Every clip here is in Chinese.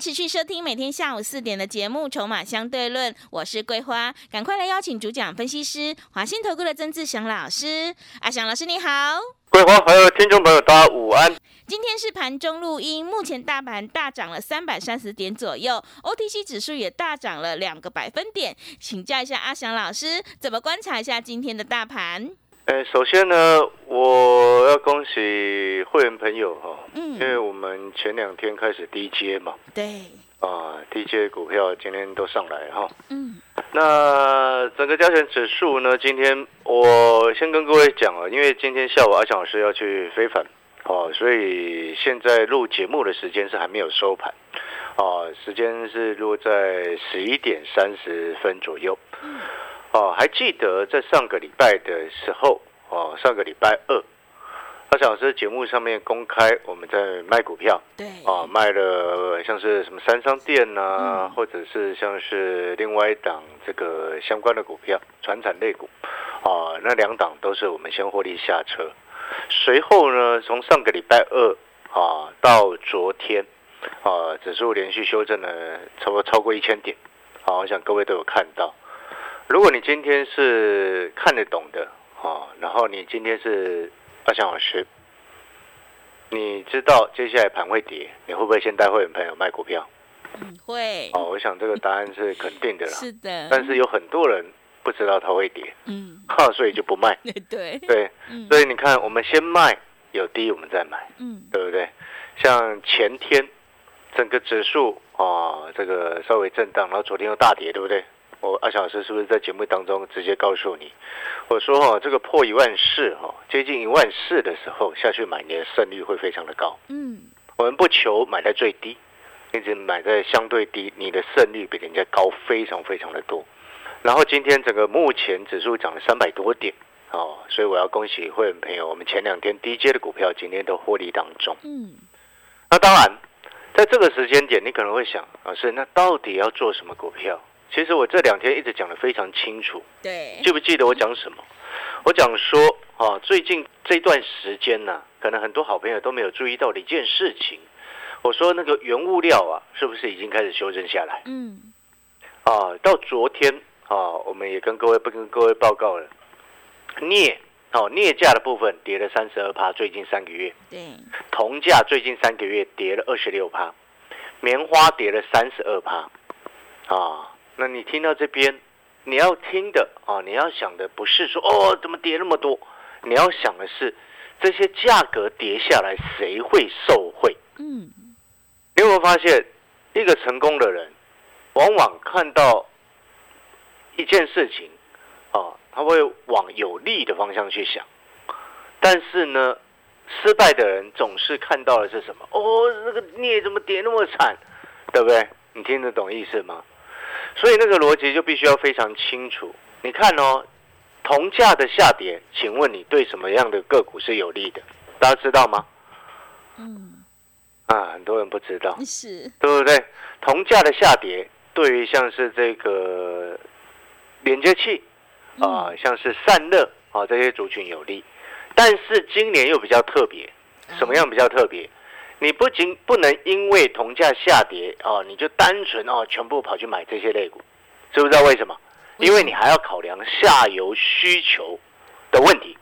持续收听每天下午四点的节目《筹码相对论》，我是桂花，赶快来邀请主讲分析师华信投顾的曾志祥老师。阿祥老师你好，桂花还有听众朋友大家午安。今天是盘中录音，目前大盘大涨了三百三十点左右，OTC 指数也大涨了两个百分点。请教一下阿祥老师，怎么观察一下今天的大盘？呃，首先呢，我要恭喜会员朋友哈，嗯。因为我们前两天开始低阶嘛，对，啊，低阶股票今天都上来哈。嗯，那整个加权指数呢，今天我先跟各位讲啊，因为今天下午阿强老师要去非凡，哦，所以现在录节目的时间是还没有收盘，哦，时间是落在十一点三十分左右。哦，还记得在上个礼拜的时候，哦，上个礼拜二，阿小老师节目上面公开我们在卖股票，对，啊，卖了像是什么三商店呐、或者是像是另外一档这个相关的股票，传产类股，啊，那两档都是我们先获利下车。随后呢，从上个礼拜二啊到昨天，啊，指数连续修正了差不多超过一千点，啊，我想各位都有看到。如果你今天是看得懂的，啊，然后你今天是阿翔老师，你知道接下来盘会跌，你会不会先带会员朋友卖股票？嗯，会，哦，我想这个答案是肯定的啦。是的，但是有很多人不知道它会跌，嗯，哈，所以就不卖。对对，所以你看，我们先卖，有低我们再买，嗯，对不对？像前天整个指数啊，这个稍微震荡，然后昨天又大跌，对不对？我阿小老师是不是在节目当中直接告诉你，我说哈、这个破一万四哈，接近一万四的时候下去买，你的胜率会非常的高。嗯，我们不求买在最低，一直买在相对低，你的胜率比人家高非常非常的多。然后今天整个目前指数涨了三百多点哦，所以我要恭喜会员朋友，我们前两天低阶的股票今天都获利当中。嗯，那当然，在这个时间点，你可能会想，老师，那到底要做什么股票？其实我这两天一直讲的非常清楚，对，记不记得我讲什么？我讲说，啊，最近这段时间呢、可能很多好朋友都没有注意到的一件事情。我说那个原物料啊，是不是已经开始修正下来？嗯，啊，到昨天啊，我们也跟各位不跟各位报告了，镍哦，镍价的部分跌了三十二趴，最近三个月，对，铜价最近三个月跌了二十六趴，棉花跌了三十二趴，啊，那你听到这边，你要听的啊，你要想的不是说哦怎么跌那么多，你要想的是这些价格跌下来，谁会受惠？嗯，你有没有发现，一个成功的人，往往看到一件事情，啊，他会往有利的方向去想，但是呢，失败的人总是看到的是什么？哦，那个镍怎么跌那么惨，对不对？你听得懂意思吗？所以那个逻辑就必须要非常清楚。你看哦，铜价的下跌，请问你对什么样的个股是有利的？大家知道吗？嗯，啊，很多人不知道。是，对不对？铜价的下跌，对于像是这个连接器啊、像是散热啊这些族群有利，但是今年又比较特别，什么样比较特别？你不仅不能因为铜价下跌哦、你就单纯哦全部跑去买这些类股，知不知道为什么？因为你还要考量下游需求的问题。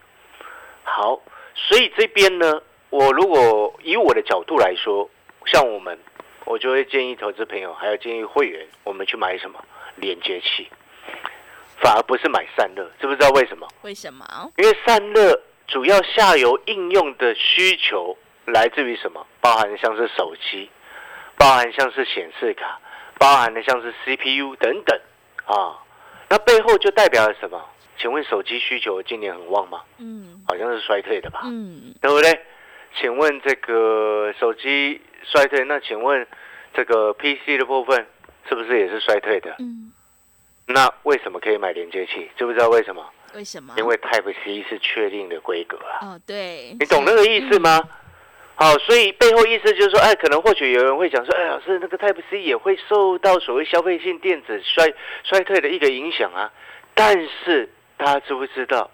好，所以这边呢，我如果以我的角度来说，像我们，我就会建议投资朋友，还有建议会员，我们去买什么连接器，反而不是买散热，知不知道为什么？为什么？因为散热主要下游应用的需求来自于什么？包含像是手机，包含像是显示卡，包含的像是 CPU 等等啊。那背后就代表了什么？请问手机需求今年很旺吗？嗯好像是衰退的吧，嗯，对不对？请问这个手机衰退，那请问这个 PC 的部分是不是也是衰退的？嗯，那为什么可以买连接器？知不知道为什么？为什么？因为 Type C 是确定的规格啊。哦，对，你懂那个意思吗？好，所以背后意思就是说，哎，可能或许有人会讲说，哎，老师，那个 Type C 也会受到所谓消费性电子衰衰退的一个影响啊。但是大家知不知道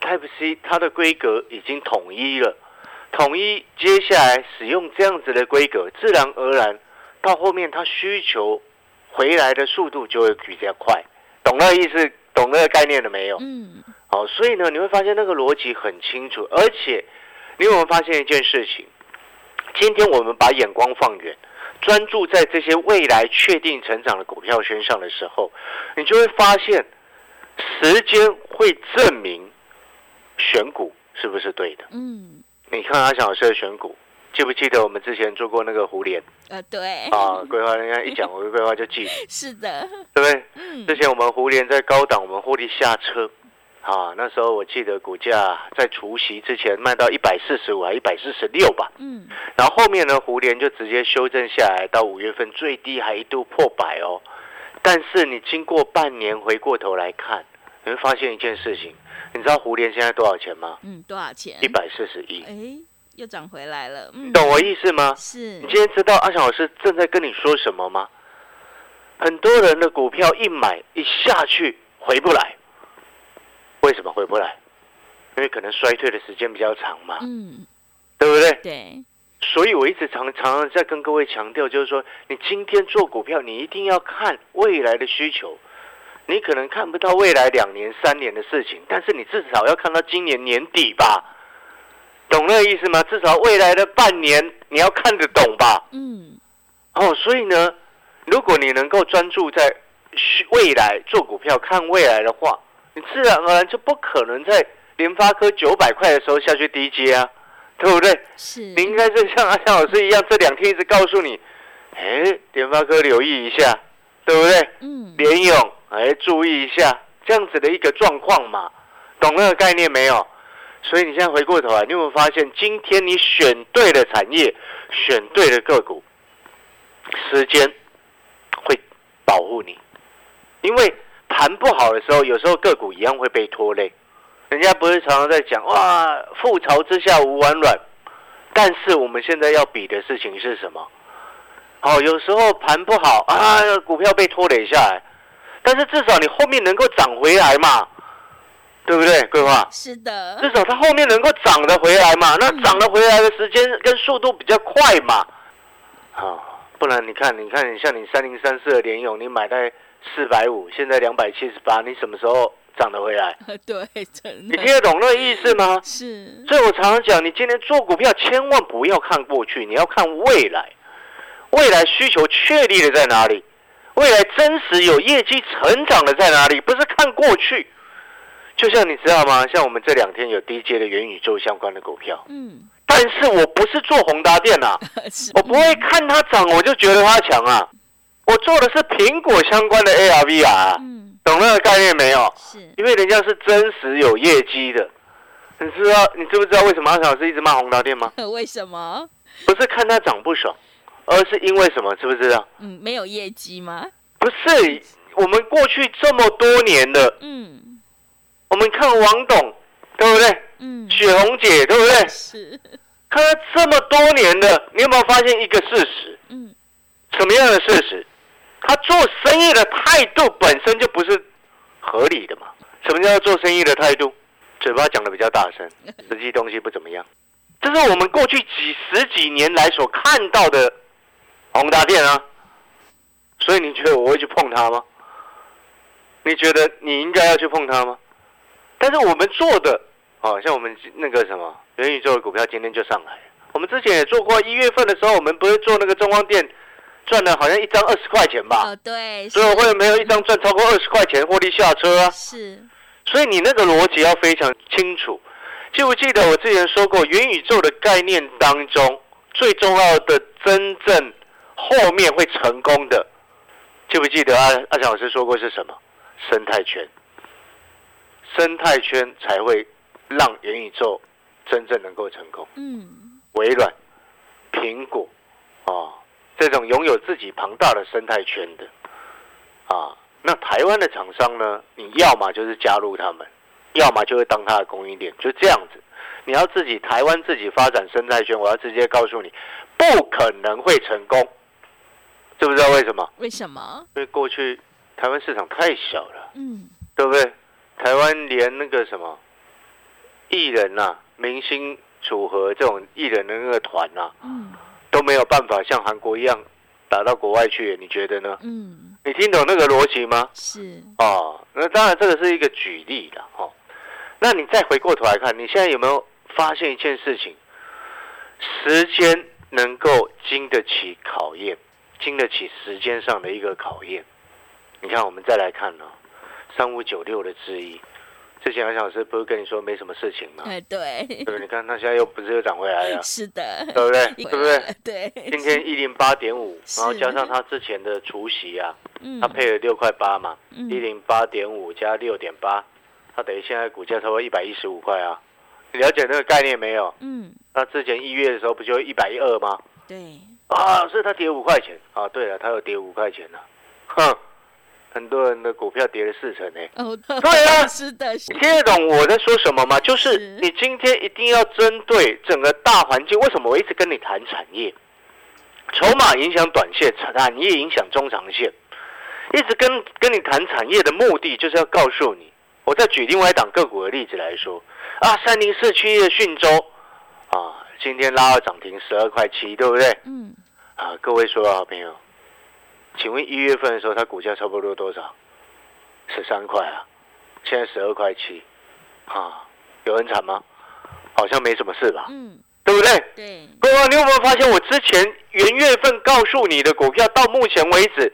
，Type C 它的规格已经统一了，统一接下来使用这样子的规格，自然而然到后面它需求回来的速度就会比较快。懂那个意思？懂那个概念了没有？嗯，好，所以呢，你会发现那个逻辑很清楚，而且你有没有发现一件事情？今天我们把眼光放远，专注在这些未来确定成长的股票身上的时候，你就会发现，时间会证明选股是不是对的。嗯，你看阿翔老师的选股，记不记得我们之前做过那个胡联呃，对，啊？规划人家一讲我的规划就记，是的，对不对？嗯之前我们胡联在高档，我们获利下车，啊，那时候我记得股价在除夕之前卖到一百四十五还一百四十六吧，嗯，然后后面呢，胡联就直接修正下来，到五月份最低还一度破百哦。但是你经过半年回过头来看，你会发现一件事情，你知道胡联现在多少钱吗？嗯，多少钱？一百四十一，哎，又涨回来了，嗯，懂我意思吗？是你今天知道阿翔老师正在跟你说什么吗？很多人的股票一买一下去回不来，为什么回不来？因为可能衰退的时间比较长嘛，嗯，对不对？对，所以我一直常常常在跟各位强调，就是说，你今天做股票，你一定要看未来的需求。你可能看不到未来两年、三年的事情，但是你至少要看到今年年底吧，懂那个意思吗？至少未来的半年你要看得懂吧？嗯，哦，所以呢，如果你能够专注在未来做股票、看未来的话，你自然而然就不可能在联发科九百块的时候下去低接啊，对不对？是，你应该是像阿翔老师一样，这两天一直告诉你，哎，联发科留意一下，对不对？嗯，联勇，哎，注意一下这样子的一个状况嘛，懂那个概念没有？所以你现在回过头来，你有没有发现，今天你选对了产业，选对了个股，时间会保护你，因为盘不好的时候，有时候个股一样会被拖累。人家不是常常在讲哇，覆巢之下无完卵，但是我们现在要比的事情是什么？好，有时候盘不好啊，股票被拖累下来，但是至少你后面能够涨回来嘛，对不对？规划，是的，至少它后面能够涨得回来嘛，那涨得回来的时间跟速度比较快嘛，好，不然你看，你看，你像你三零三四的联勇，你买在四百五，现在两百七十八，你什么时候涨得回来？对，真的你听得懂那个意思吗？是，所以我常常讲，你今天做股票千万不要看过去，你要看未来。未来需求确立的在哪里？未来真实有业绩成长的在哪里？不是看过去。就像你知道吗？像我们这两天有低阶的元宇宙相关的股票，嗯，但是我不是做宏达电啊、我不会看它涨我就觉得它强啊。我做的是苹果相关的 ARVR，、啊、嗯，懂那个概念没有？是，因为人家是真实有业绩的。你知道你知不知道为什么阿翔老师一直骂宏达店吗？为什么？不是看他涨不爽，而是因为什么？知不知道？嗯，没有业绩吗？不是我们过去这么多年的，嗯我们看王董，对不对？嗯，雪红姐，对不对？是，看了这么多年的，你有没有发现一个事实？嗯，什么样的事实？他做生意的态度本身就不是合理的嘛。什么叫做生意的态度？嘴巴讲的比较大声，实际东西不怎么样。这是我们过去几十几年来所看到的宏达电啊。所以你觉得我会去碰它吗？你觉得你应该要去碰它吗？但是我们做的，哦，像我们那个什么元宇宙的股票，今天就上来了。我们之前也做过，一月份的时候，我们不是做那个中光电，赚了好像一张二十块钱吧？哦，对，所以我会没有一张赚超过二十块钱获利下车啊。是，所以你那个逻辑要非常清楚。记不记得我之前说过，元宇宙的概念当中，最重要的真正后面会成功的，记不记得阿阿强老师说过是什么？生态圈。生态圈才会让元宇宙真正能够成功。嗯，微软、苹果，哦，这种拥有自己庞大的生态圈的，啊。那台湾的厂商呢，你要么就是加入他们，要么就会当他的供应链，就这样子。你要自己台湾自己发展生态圈，我要直接告诉你，不可能会成功。知不知道为什么？为什么？因为过去台湾市场太小了，嗯，对不对？台湾连那个什么艺人呐、明星组合这种艺人的那个团呐、嗯都没有办法像韩国一样打到国外去，你觉得呢？嗯，你听懂那个逻辑吗？是，哦，那当然这个是一个举例的哦。那你再回过头来看，你现在有没有发现一件事情？时间能够经得起考验，经得起时间上的一个考验。你看，我们再来看呢、三五九六的之一，之前杨小师不是跟你说没什么事情吗？哎，对，对？你看，它现在又不是又涨回来了，是的，对不对？对不对？对，今天一零八点五，然后加上它之前的除息啊，嗯它配了六块八嘛，嗯一零八点五加六点八，它等于现在股价差不多一百一十五块啊。你了解那个概念没有？嗯，那之前一月的时候不就一百一二吗？对，啊，是它跌五块钱啊。对了，它有跌五块钱呢、哼，很多人的股票跌了四成呢、哦，对啊是的，是你听得懂我在说什么吗？就是是你今天一定要针对整个大环境。为什么我一直跟你谈产业？筹码影响短线，产业影响中长线。一直跟跟你谈产业的目的，就是要告诉你。我再举另外一档个股的例子来说，啊，三零四区的讯州，啊，今天拉到涨停十二块七，对不对？嗯，啊，各位所有好朋友，请问一月份的时候，它股价差不多多少？十三块啊，现在十二块七，啊，有很惨吗？好像没什么事吧，嗯，对不对？对，各位，你有没有发现我之前元月份告诉你的股票，到目前为止，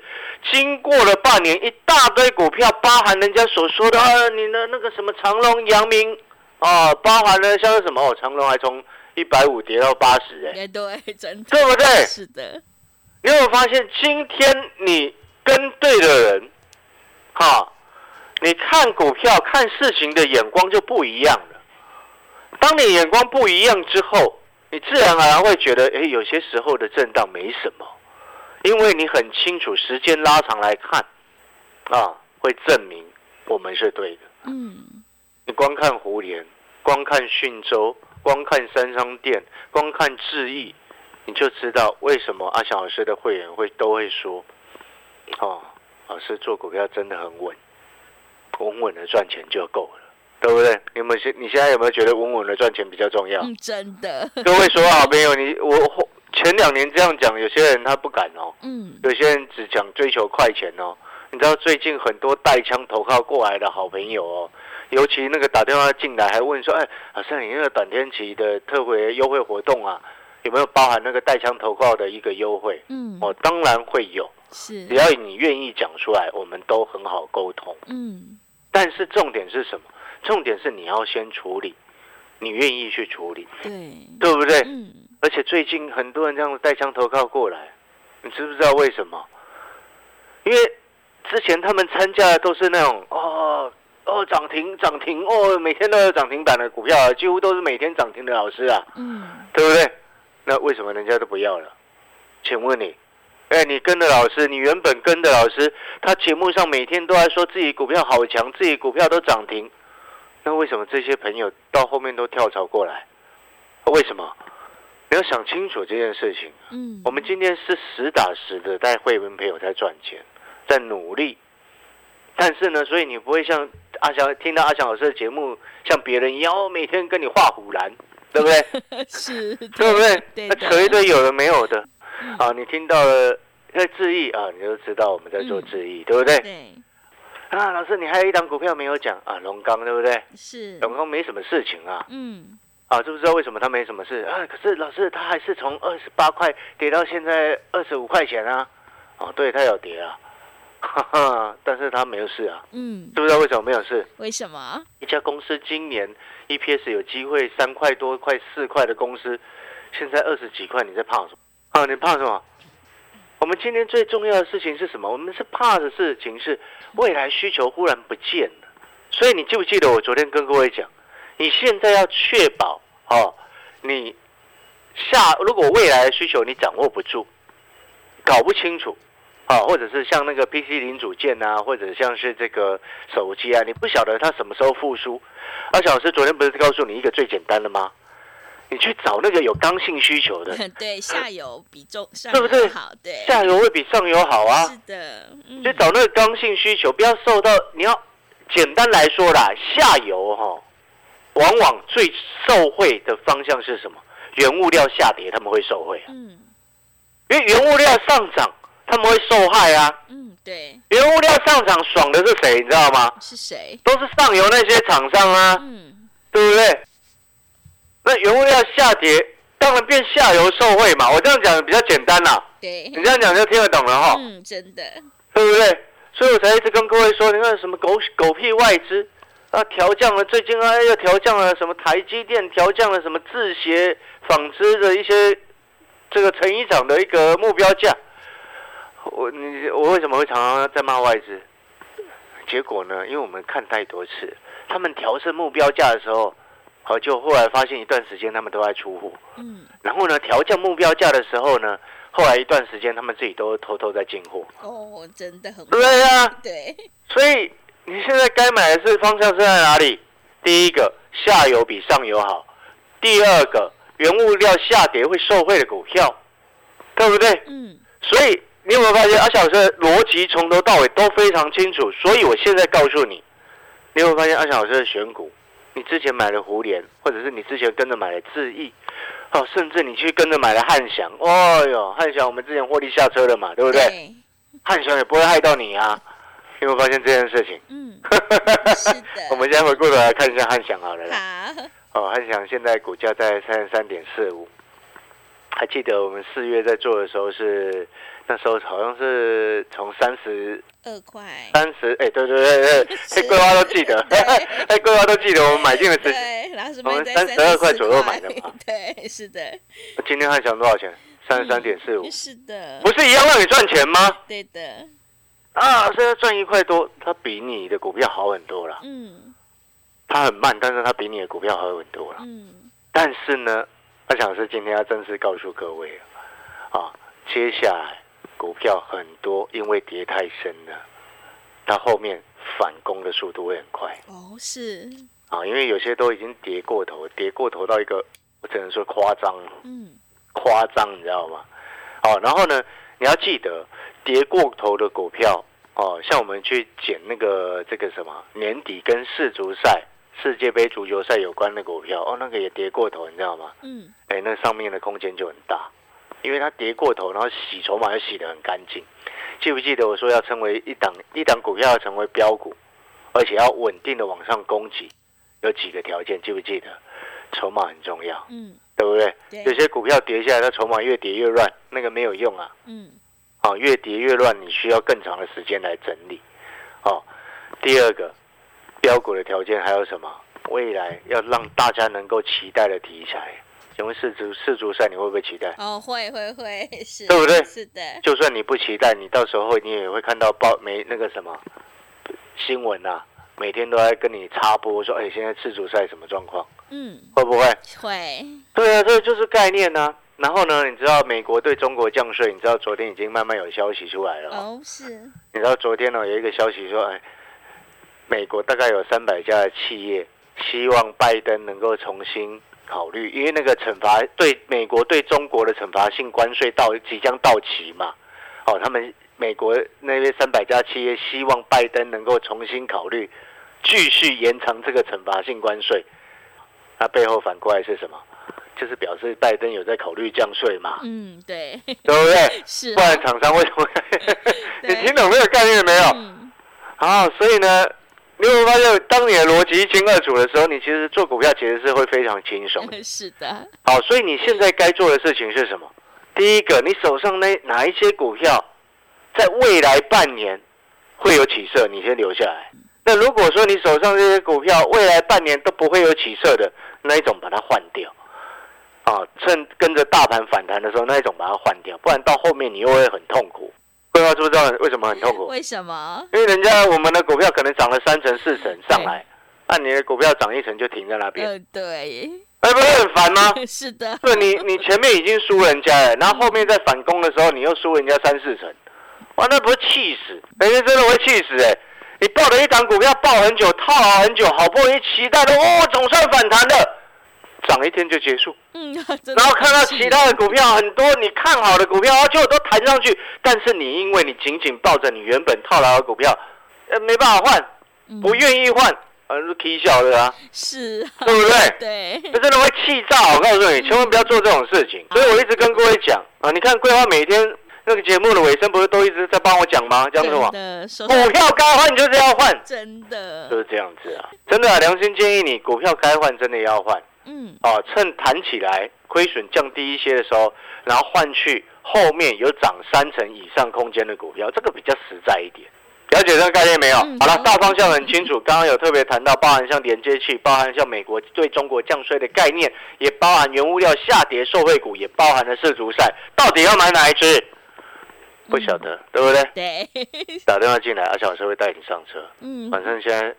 经过了半年，一大堆股票，包含人家所说的啊，你的那个什么长隆、阳明啊，包含了像是什么？哦，长隆还从一百五跌到八十，哎，哎，对，真的，对不对？是的，你有发现，今天你跟对的人，哈，你看股票、看事情的眼光就不一样了。当你眼光不一样之后，你自然而然会觉得，哎，有些时候的震荡没什么，因为你很清楚，时间拉长来看，啊，会证明我们是对的。嗯，你光看胡联，光看讯州，光看三商店，光看智毅，你就知道为什么阿翔老师的会员会都会说，哦，老师做股票真的很稳，稳稳的赚钱就够了，对不对？你们现你现在有没有觉得稳稳的赚钱比较重要？嗯，真的，各位说好朋友，你我前两年这样讲，有些人他不敢哦，嗯，有些人只讲追求快钱哦。你知道最近很多带枪投靠过来的好朋友哦，尤其那个打电话进来还问说，哎，老师你那个短天期的特惠优惠活动啊，有没有包含那个带枪投靠的一个优惠？嗯，哦，当然会有，是只，要你愿意讲出来，我们都很好沟通。嗯，但是重点是什么？重点是你要先处理，你愿意去处理，对，对不对？嗯，而且最近很多人这样带枪投靠过来，你知不知道为什么？因为之前他们参加的都是那种哦哦涨停涨停哦，每天都有涨停板的股票啊，几乎都是每天涨停的老师啊，嗯，对不对？那为什么人家都不要了？请问你，哎，你跟的老师，你原本跟的老师，他节目上每天都在说自己股票好强，自己股票都涨停，那为什么这些朋友到后面都跳槽过来？为什么？你要想清楚这件事情。嗯，我们今天是实打实的带会员朋友在赚钱，在努力。但是呢，所以你不会像阿翔听到阿翔老师的节目，像别人一样，哦，每天跟你画虎兰，对不对？是，对不对？对那扯一堆有的没有的嗯啊！你听到了在质疑啊，你就知道我们在做质疑，对不对？对，啊，老师，你还有一档股票没有讲啊，龙钢，对不对？是，龙钢没什么事情啊，嗯，啊，知不知道为什么他没什么事啊？可是老师，他还是从二十八块跌到现在二十五块钱啊！哦，对，他有跌啊，哈哈，但是他没有事啊，嗯，知不知道为什么没有事？为什么？一家公司今年 EPS 有机会三块多、快四块的公司，现在二十几块，你在怕什么？啊，你怕什么？我们今天最重要的事情是什么？我们是怕的事情是未来需求忽然不见了。所以你记不记得我昨天跟各位讲，你现在要确保哦，你下如果未来的需求你掌握不住，搞不清楚好，或者是像那个 PC 零组件啊，或者像是这个手机啊，你不晓得它什么时候复苏。而且老师昨天不是告诉你一个最简单的吗？你去找那个有刚性需求的，对，下游比中 上对不对游好，对，下游会比上游好啊。是的，嗯去找那个刚性需求，不要受到你要简单来说啦，下游哈、往往最受惠的方向是什么？原物料下跌，他们会受惠啊，嗯因为原物料上涨，他们会受害啊。嗯，对，原物料上涨爽的是谁？你知道吗？是谁？都是上游那些厂商啊，嗯，对不对？那原物料下跌，当然变下游受惠嘛。我这样讲比较简单啦，对你，这样讲就听得懂了哈。嗯，真的，对不对？所以我才一直跟各位说，你看什么狗狗屁外资啊，调降了，最近啊又调降了什么台积电，调降了什么制鞋纺织的一些这个成衣厂的一个目标价。我你我为什么会常常在骂外资？结果呢，因为我们看太多次，他们调升目标价的时候，好就后来发现一段时间他们都在出货，嗯，然后呢调降目标价的时候呢，后来一段时间他们自己都偷偷在进货。哦，真的很对啊，对，所以你现在该买的是方向是在哪里？第一个，下游比上游好；第二个，原物料下跌会受惠的股票，对不对？嗯，所以你有没有发现阿小老师的逻辑从头到尾都非常清楚？所以我现在告诉你，你有没有发现阿小老师的选股？你之前买了胡联，或者是你之前跟着买了智毅，哦，甚至你去跟着买了汉翔，哦哟，汉翔我们之前获利下车了嘛，对不对？对，汉翔也不会害到你啊。你有没有发现这件事情？嗯，是的，我们现在回过头来看一下汉翔好了啦。好，哦，汉翔现在股价在三十三点四五，还记得我们四月在做的时候是那时候好像是从三十二块，三十，哎，对对对对，是黑桂花都记得，对。黑桂花都记得我们买进的时间。对，然后是我们三十二块左右买的嘛。对，是的，今天汉翔多少钱？三十三点四五，是的，不是一样让你赚钱吗？对的，啊，现在赚一块多，它比你的股票好很多了。嗯。它很慢，但是它比你的股票好很多了。嗯，但是呢，阿翔老师今天要正式告诉各位啊，啊，接下来股票很多因为跌太深了，它后面反攻的速度会很快。哦，是，啊，因为有些都已经跌过头，跌过头到一个我只能说夸张，嗯。夸张，你知道吗？哦，然后呢，你要记得跌过头的股票哦，像我们去捡那个这个什么年底跟世足赛、世界杯足球赛有关的股票，哦，那个也跌过头，你知道吗？嗯，哎，那上面的空间就很大，因为它跌过头，然后洗筹码又洗得很干净。记不记得我说要成为一档一档股票要成为标股，而且要稳定的往上攻击，有几个条件，记不记得？筹码很重要，嗯对不对？对有些股票跌下来，它筹码越跌越乱，那个没有用啊。嗯啊，越跌越乱，你需要更长的时间来整理。哦，第二个标股的条件还有什么？未来要让大家能够期待的题材。请问世足世足赛你会不会期待？哦，会会会，是，对不对是的，就算你不期待，你到时候你也会看到报没那个什么新闻啊，每天都在跟你插播说，哎，现在世足赛什么状况？嗯，会不会？会，对啊，这就是概念呐、然后呢，你知道美国对中国降税，你知道昨天已经慢慢有消息出来了、哦。哦，是，你知道昨天呢有一个消息说，哎，美国大概有三百家的企业希望拜登能够重新考虑，因为那个惩罚对美国对中国的惩罚性关税到即将到期嘛，哦，他们美国那边三百家企业希望拜登能够重新考虑，继续延长这个惩罚性关税，那背后反过来是什么？就是表示拜登有在考虑降税嘛，嗯，对，对不对？是不，然厂商为什么？你听懂这个概念没有？嗯，啊，所以呢，你有没有发现，当你的逻辑一清二楚的时候，你其实做股票其实是会非常轻松的。是的，好，所以你现在该做的事情是什么？第一个，你手上那哪一些股票，在未来半年会有起色，你先留下来。那如果说你手上这些股票未来半年都不会有起色的那一种，把它换掉。啊，趁跟着大盘反弹的时候，那一种把它换掉，不然到后面你又会很痛苦。桂花知不知道为什么很痛苦？为什么？因为人家我们的股票可能涨了三成四成上来，那你的股票涨一成就停在那边，呃，对，哎，不是很烦吗？是的，对，你你前面已经输人家了，然后后面在反攻的时候，你又输人家三四成，哇，那不是气死，人家真的会气死哎！你抱了一档股票抱很久，套牢很久，好不容易期待的哦，总算反弹了，涨一天就结束。嗯，然后看到其他的股票很多，你看好的股票，结果都弹上去，但是你因为你紧紧抱着你原本套牢的股票，呃，没办法换，不愿意换。啊，是 K 笑的啊，是，对不对？对，那真的会气炸！我告诉你，千万不要做这种事情。所以我一直跟各位讲啊，你看桂花每天那个节目的尾声，不是都一直在帮我讲吗？讲什么？股票该换就是要换，真的就是这样子啊！真的，良心建议你，股票该换真的要换。嗯，哦，趁弹起来，亏损降低一些的时候，然后换去后面有涨三成以上空间的股票，这个比较实在一点。了解这个概念没有？好了，大方向很清楚。刚刚有特别谈到，包含像连接器，包含像美国对中国降税的概念，也包含原物料下跌受惠股，也包含了世足赛。到底要买哪一支？不晓得，对不对？对。打电话进来，阿小老师会带你上车。嗯。反正现在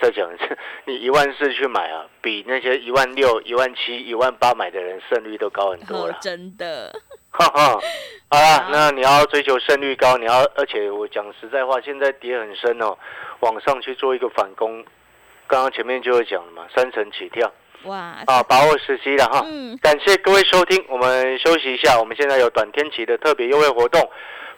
再讲一次，你一万四去买啊，比那些一万六、一万七、一万八买的人胜率都高很多了。真的。哈哈，好了，那你要追求胜率高，你要，而且我讲实在话，现在跌很深哦，往上去做一个反攻，刚刚前面就会讲了嘛，三成起跳，哇，啊，把握时机了哈，嗯，感谢各位收听，我们休息一下，我们现在有短天期的特别优惠活动。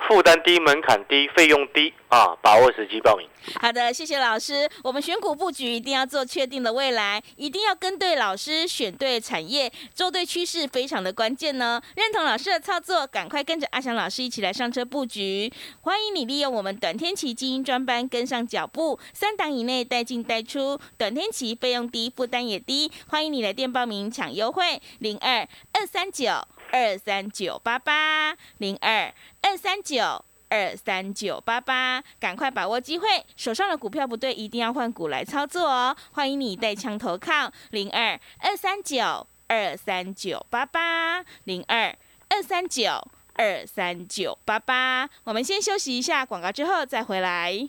负担低、门槛低、费用低啊！把握时机报名。好的，谢谢老师。我们选股布局一定要做确定的未来，一定要跟对老师，选对产业，做对趋势，非常的关键呢。认同老师的操作，赶快跟着阿翔老师一起来上车布局。欢迎你利用我们短天期精英专班跟上脚步，三档以内带进带出，短天期费用低，负担也低。欢迎你来电报名抢优惠，零二二三九。二三九八八零二二三九二三九八八，赶快把握机会，手上的股票不对，一定要换股来操作哦。欢迎你带枪投靠零二二三九二三九八八零二二三九二三九八八。我们先休息一下广告，之后再回来。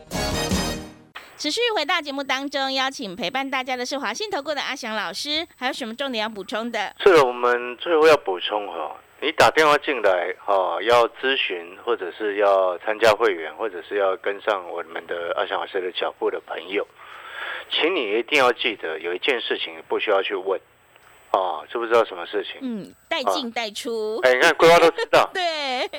持续回到节目当中，邀请陪伴大家的是华信投顾的阿翔老师，还有什么重点要补充的？是我们最后要补充哈，你打电话进来哈，要咨询或者是要参加会员，或者是要跟上我们的阿翔老师的脚步的朋友，请你一定要记得有一件事情不需要去问，哦，知不知道什么事情？嗯，带进带出。哎，你看规划都知道。对。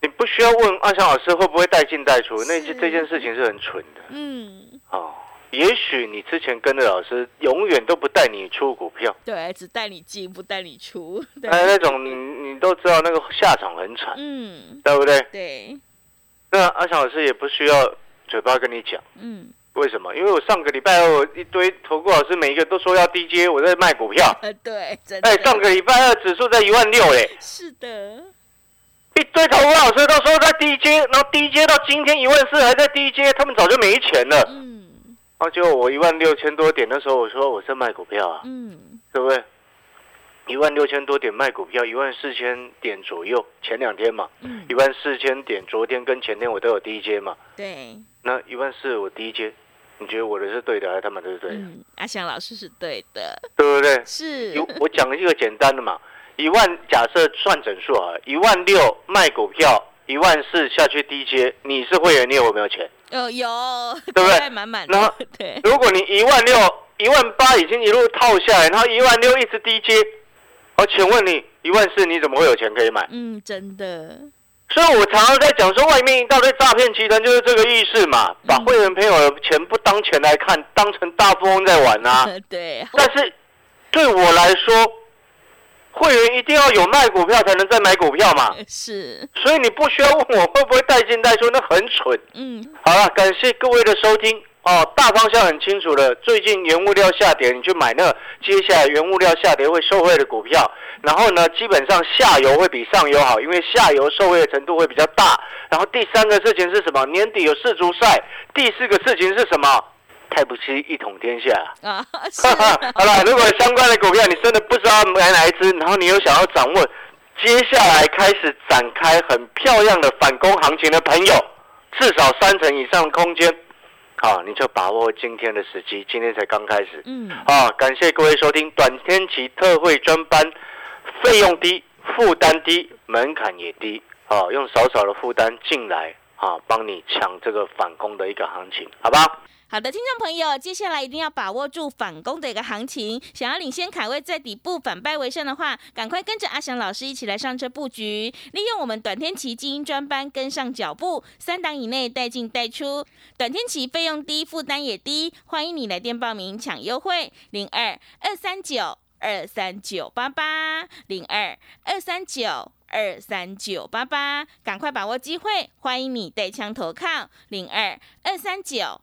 你不需要问阿翔老师会不会带进带出，那这这件事情是很蠢的。嗯，哦，也许你之前跟的老师永远都不带你出股票，对，只带你进不带你出。哎，那种你你都知道那个下场很惨，嗯，对不对？对。那阿强老师也不需要嘴巴跟你讲，嗯，为什么？因为我上个礼拜二一堆投顾老师每一个都说要低阶，我在卖股票。呃，对，哎，上个礼拜二指数在一万六，哎，是的。一堆投顾老师都说在低阶，然后低阶到今天一万四还在低阶，他们早就没钱了。嗯，啊，就我一万六千多点的时候，我说我在卖股票啊，嗯，对不对？一万六千多点卖股票，一万四千点左右，前两天嘛，嗯，一万四千点，昨天跟前天我都有低阶嘛，对，那一万四我低阶，你觉得我的是对的还是他们的是对的？阿翔老师是对的，对不对？是，有我讲一个简单的嘛。一万假设算整数啊，一万六卖股票，一万四下去低阶，你是会员，你有没有钱？有有，对不对？满满。然后，对，如果你一万六、一万八已经一路套下来，然后一万六一直低阶，我请问你一万四你怎么会有钱可以买？嗯，真的。所以我常常在讲说，外面一大堆诈骗集团就是这个意思嘛，把会员朋友的钱不当钱来看，当成大富翁在玩啊。对。但是对我来说。会员一定要有卖股票才能再买股票嘛？是，所以你不需要问我会不会带进带出，那很蠢。嗯，好了，感谢各位的收听。哦，大方向很清楚了。最近原物料下跌，你去买那接下来原物料下跌会受惠的股票。然后呢，基本上下游会比上游好，因为下游受惠的程度会比较大。然后第三个事情是什么？年底有世足赛。第四个事情是什么？太不是一统天下 啊！好了，如果相关的股票你真的不知道买哪一只，然后你又想要掌握接下来开始展开很漂亮的反攻行情的朋友，至少三成以上的空间，好，你就把握今天的时机，今天才刚开始。嗯，好，感谢各位收听短天期特惠专班，费用低，负担低，门槛也低，好，用少少的负担进来，啊，帮你抢这个反攻的一个行情，好吧？好好的，听众朋友，接下来一定要把握住反攻的一个行情。想要领先卡位，在底部反败为胜的话，赶快跟着阿翔老师一起来上车布局，利用我们短天期精英专班跟上脚步，三档以内带进带出，短天期费用低，负担也低。欢迎你来电报名抢优惠，零二二三九二三九八八零二二三九二三九八八，赶快把握机会，欢迎你带枪投靠，零二二三九。